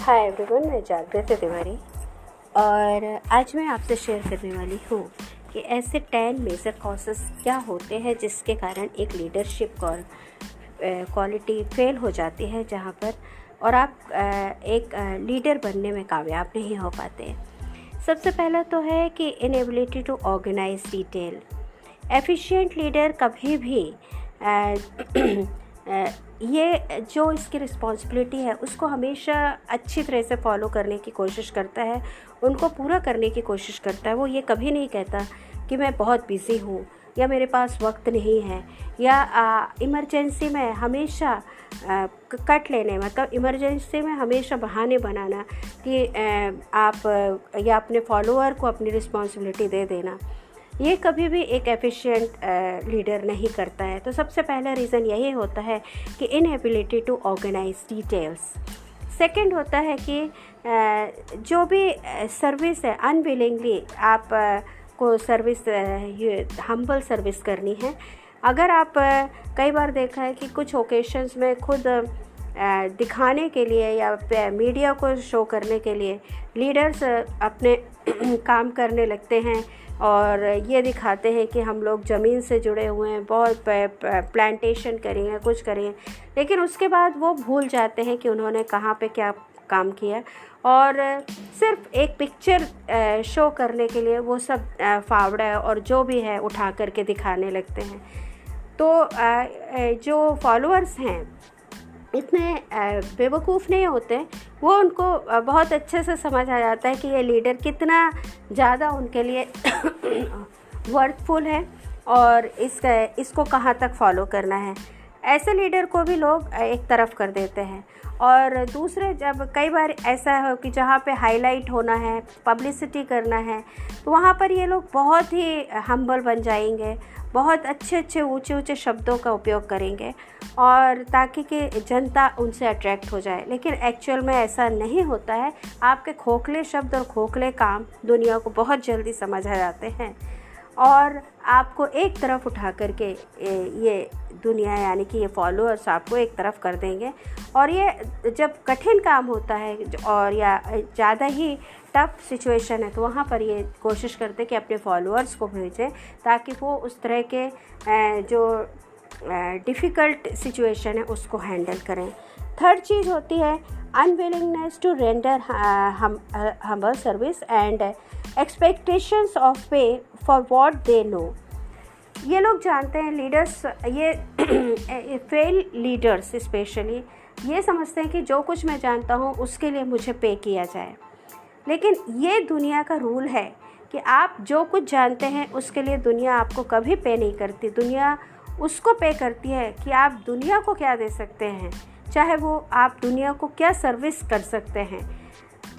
Hi everyone मैं जागृति तिवारी। और आज मैं आपसे शेयर करने वाली हूँ कि ऐसे टेन मेजर कॉसेस क्या होते हैं जिसके कारण एक लीडरशिप क्वालिटी फेल हो जाती है जहाँ पर और आप एक लीडर बनने में कामयाब नहीं हो पाते। सबसे पहला तो है कि inability to organize detail efficient leader कभी भी ये जो इसकी रिस्पॉन्सिबिलिटी है उसको हमेशा अच्छी तरह से फॉलो करने की कोशिश करता है उनको पूरा करने की कोशिश करता है। वो ये कभी नहीं कहता कि मैं बहुत बिज़ी हूँ या मेरे पास वक्त नहीं है या इमरजेंसी में हमेशा आ, कट लेने मतलब इमरजेंसी में हमेशा बहाने बनाना कि आ, आप या अपने फॉलोअर को अपनी रिस्पॉन्सिबिलिटी दे देना। ये कभी भी एक एफिशिएंट लीडर नहीं करता है। तो सबसे पहला रीज़न यही होता है कि inability to organize details second होता है कि जो भी सर्विस है अनविलिंगली आप को सर्विस हम्बल सर्विस करनी है। अगर आप कई बार देखा है कि कुछ ओकेशंस में खुद दिखाने के लिए या मीडिया को शो करने के लिए लीडर्स अपने काम करने लगते हैं। और ये दिखाते हैं कि हम लोग ज़मीन से जुड़े हुए हैं, बहुत प्लांटेशन करेंगे कुछ करेंगे लेकिन उसके बाद वो भूल जाते हैं कि उन्होंने कहाँ पे क्या काम किया और सिर्फ़ एक पिक्चर शो करने के लिए वो सब फावड़ा और जो भी है उठा करके दिखाने लगते हैं। तो जो फॉलोअर्स हैं इतने बेवकूफ़ नहीं होते। वो उनको बहुत अच्छे से समझ आ जाता है कि ये लीडर कितना ज़्यादा उनके लिए वर्थफुल है और इसका, इसको कहाँ तक फॉलो करना है। ऐसे लीडर को भी लोग एक तरफ़ कर देते हैं। और दूसरे जब कई बार ऐसा हो कि जहाँ पे हाईलाइट होना है, पब्लिसिटी करना है तो वहाँ पर ये लोग बहुत ही हम्बल बन जाएँगे, बहुत अच्छे अच्छे ऊँचे ऊँचे शब्दों का उपयोग करेंगे और ताकि कि जनता उनसे अट्रैक्ट हो जाए। लेकिन एक्चुअल में ऐसा नहीं होता है। आपके खोखले शब्द और खोखले काम दुनिया को बहुत जल्दी समझ आ जाते हैं। और आपको एक तरफ़ उठा करके ये दुनिया, यानी कि ये फॉलोअर्स आपको एक तरफ़ कर देंगे। और ये जब कठिन काम होता है और या ज़्यादा ही टफ सिचुएशन है तो वहाँ पर ये कोशिश करते कि अपने फॉलोअर्स को भेजें, ताकि वो उस तरह के जो डिफ़िकल्ट सिचुएशन है, उसको हैंडल करें। थर्ड चीज़ होती है अनविलिंगनेस टू रेंडर हम humble service and expectations of pay for what they know ये लोग जानते हैं लीडर्स ये फेल लीडर्स स्पेशली ये समझते हैं कि जो कुछ मैं जानता हूँ, उसके लिए मुझे पे किया जाए। लेकिन ये दुनिया का रूल है कि आप जो कुछ जानते हैं, उसके लिए दुनिया आपको कभी पे नहीं करती। दुनिया उसको पे करती है कि आप दुनिया को क्या दे सकते हैं, चाहे वो आप दुनिया को क्या सर्विस कर सकते हैं।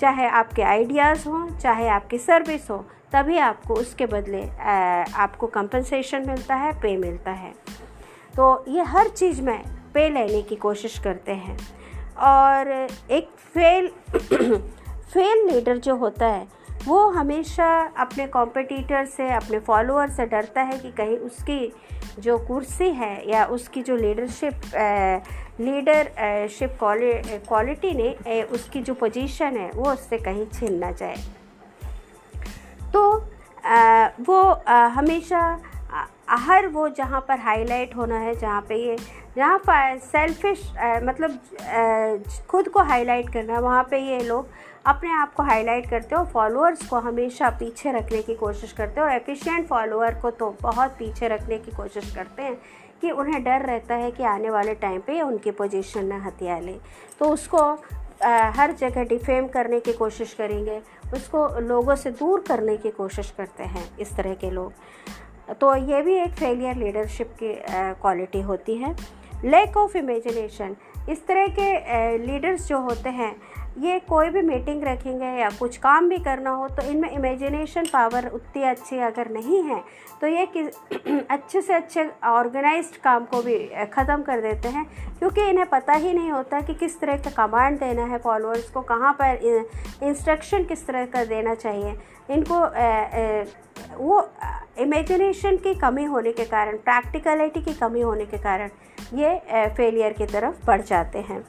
चाहे आपके आइडियाज़ हों, चाहे आपकी सर्विस हो, तभी आपको उसके बदले आपको कंपनसेशन मिलता है पे मिलता है। तो ये हर चीज़ में पे लेने की कोशिश करते हैं। और एक फेल फेल लीडर जो होता है, वो हमेशा अपने कॉम्पिटिटर से, अपने फॉलोअर से डरता है कि कहीं उसकी जो कुर्सी है या उसकी जो लीडरशिप लीडरशिप क्वालिटी ने उसकी जो पोजीशन है वो उससे कहीं छीन ना जाए। तो आ, वो आ, हमेशा हर वो जहाँ पर हाईलाइट होना है जहाँ पे ये जहाँ पर सेल्फिश मतलब खुद को हाईलाइट करना है वहाँ पे ये लोग अपने आप को हाईलाइट करते हो फॉलोअर्स को हमेशा पीछे रखने की कोशिश करते हो एफिशिएंट फॉलोअर को तो बहुत पीछे रखने की कोशिश करते हैं कि उन्हें डर रहता है कि आने वाले टाइम पे उनकी पोजीशन न हथिया ले। तो उसको आ, हर जगह डिफेम करने की कोशिश करेंगे उसको लोगों से दूर करने की कोशिश करते हैं इस तरह के लोग। तो ये भी एक फेलियर लीडरशिप की क्वालिटी होती है। लैक ऑफ़ इमेजिनेशन इस तरह के लीडर्स जो होते हैं, ये कोई भी मीटिंग रखेंगे या कुछ काम भी करना हो तो इनमें इमेजिनेशन पावर उतनी अच्छी अगर नहीं है तो ये कि, अच्छे से अच्छे ऑर्गेनाइज्ड काम को भी ख़त्म कर देते हैं। क्योंकि इन्हें पता ही नहीं होता कि किस तरह का कमांड देना है फॉलोअर्स को, कहाँ पर इंस्ट्रक्शन किस तरह का देना चाहिए। इनको वो इमेजिनेशन की कमी होने के कारण प्रैक्टिकलिटी की कमी होने के कारण ये फेलियर की तरफ़ बढ़ जाते हैं।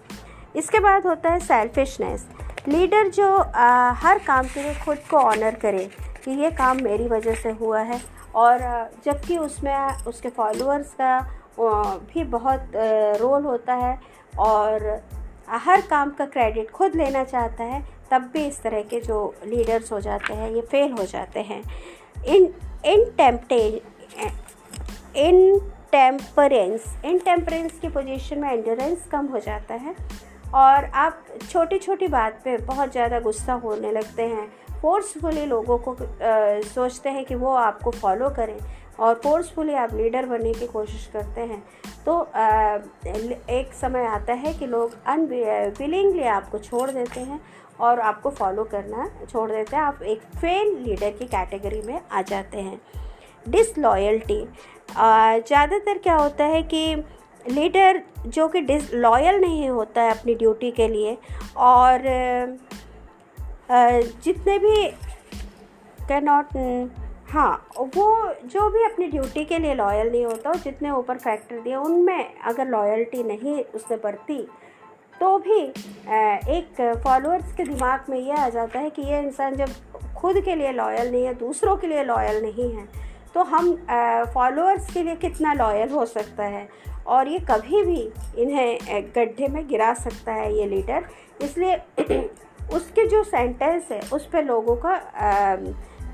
इसके बाद होता है सेल्फिशनेस लीडर जो आ, हर काम के लिए खुद को ऑनर करे कि ये काम मेरी वजह से हुआ है और जबकि उसमें उसके फॉलोअर्स का भी बहुत रोल होता है और हर काम का क्रेडिट खुद लेना चाहता है तब भी इस तरह के जो लीडर्स हो जाते हैं ये फेल हो जाते हैं। In in temperance in temperance की पोजीशन में एंडोरेंस कम हो जाता है और आप छोटी छोटी बात पे बहुत ज़्यादा गुस्सा होने लगते हैं। फोर्सफुली लोगों को आ, सोचते हैं कि वो आपको फॉलो करें। और फोर्सफुली आप लीडर बनने की कोशिश करते हैं। तो आ, एक समय आता है कि लोग अनविलिंगली आपको छोड़ देते हैं और आपको फॉलो करना छोड़ देते हैं। आप एक फेल लीडर की कैटेगरी में आ जाते हैं। डिसलॉयल्टी ज़्यादातर क्या होता है कि लीडर जो कि डिस लॉयल नहीं होता है अपनी ड्यूटी के लिए और जितने भी कैन नॉट हाँ वो जो भी अपनी ड्यूटी के लिए लॉयल नहीं होता, जितने ऊपर फैक्टर दिए, उनमें अगर लॉयल्टी नहीं उसने बरती तो भी एक फॉलोअर्स के दिमाग में ये आ जाता है कि ये इंसान जब खुद के लिए लॉयल नहीं है, दूसरों के लिए लॉयल नहीं है तो हम फॉलोअर्स के लिए कितना लॉयल हो सकता है? और ये कभी भी इन्हें गड्ढे में गिरा सकता है ये लीडर इसलिए उसके जो सेंटेंस है, उस पर लोगों का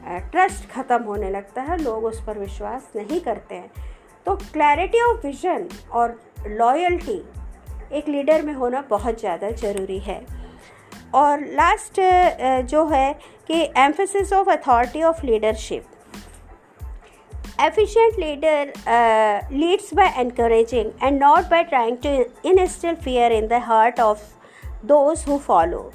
ट्रस्ट ख़त्म होने लगता है लोग उस पर विश्वास नहीं करते हैं। तो क्लैरिटी ऑफ़ विजन और लॉयल्टी एक लीडर में होना बहुत ज़्यादा ज़रूरी है। और लास्ट जो है कि emphasis of authority of leadership leader uh, leads by encouraging and not by trying to instill fear in the heart of those who follow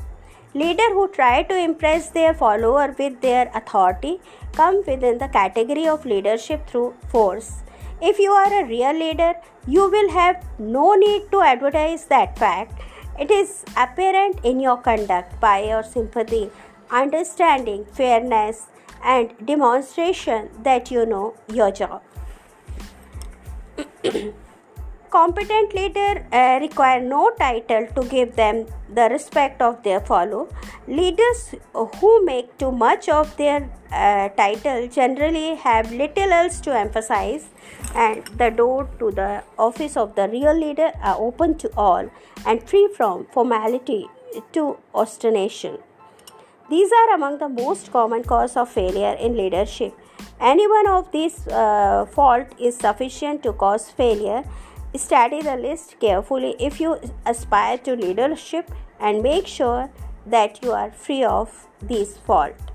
Leaders who try to impress their follower with their authority come within the category of leadership through force. If you are a real leader, you will have no need to advertise that fact. It is apparent in your conduct by your sympathy, understanding, fairness, and demonstration that you know your job. competent leader uh, require no title to give them the respect of their follow. Leaders who make too much of their uh, title generally have little else to emphasize, and the door to the office of the real leader are open to all and free from formality to ostentation. These are among the most common cause of failure in leadership. Any one of these uh, fault is sufficient to cause failure Study the list carefully if you aspire to leadership and make sure that you are free of these fault.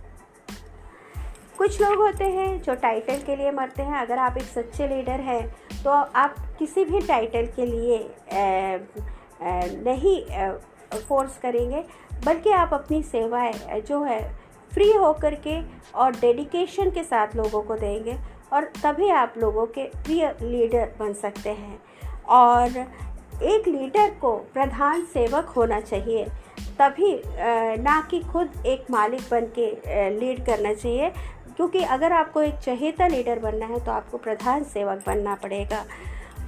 कुछ लोग होते हैं जो title के लिए मरते हैं अगर आप एक सच्चे लीडर हैं तो आप किसी भी टाइटल के लिए नहीं फोर्स करेंगे, बल्कि आप अपनी सेवाएँ जो है फ्री होकर के और डेडिकेशन के साथ लोगों को देंगे और तभी आप लोगों के प्रिय लीडर बन सकते हैं और एक लीडर को प्रधान सेवक होना चाहिए। तभी ना कि खुद एक मालिक बन के लीड करना चाहिए। क्योंकि अगर आपको एक चहेता लीडर बनना है तो आपको प्रधान सेवक बनना पड़ेगा।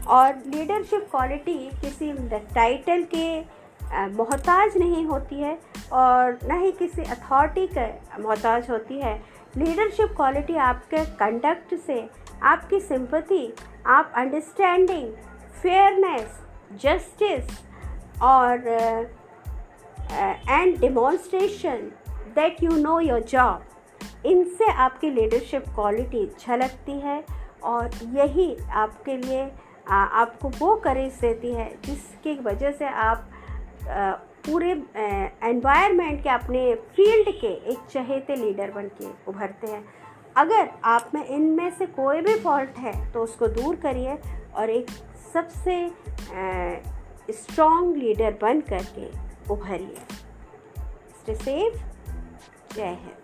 और लीडरशिप क्वालिटी किसी टाइटल के मोहताज नहीं होती है और न ही किसी अथॉरिटी का मोहताज होती है। लीडरशिप क्वालिटी आपके कंडक्ट से, आपकी सिंपथी, आप अंडरस्टैंडिंग फेयरनेस जस्टिस और and demonstration that you know your job इनसे आपकी लीडरशिप क्वालिटी झलकती है और यही आपके लिए आ, आपको वो करेज देती है जिसकी वजह से आप आ, पूरे एनवायरनमेंट के अपने फ़ील्ड के एक चहेते लीडर बन के उभरते हैं। अगर आप में इनमें से कोई भी फॉल्ट है तो उसको दूर करिए और एक सबसे स्ट्रॉन्ग लीडर बन करके उभरिए। सेफ़ जय हिंद।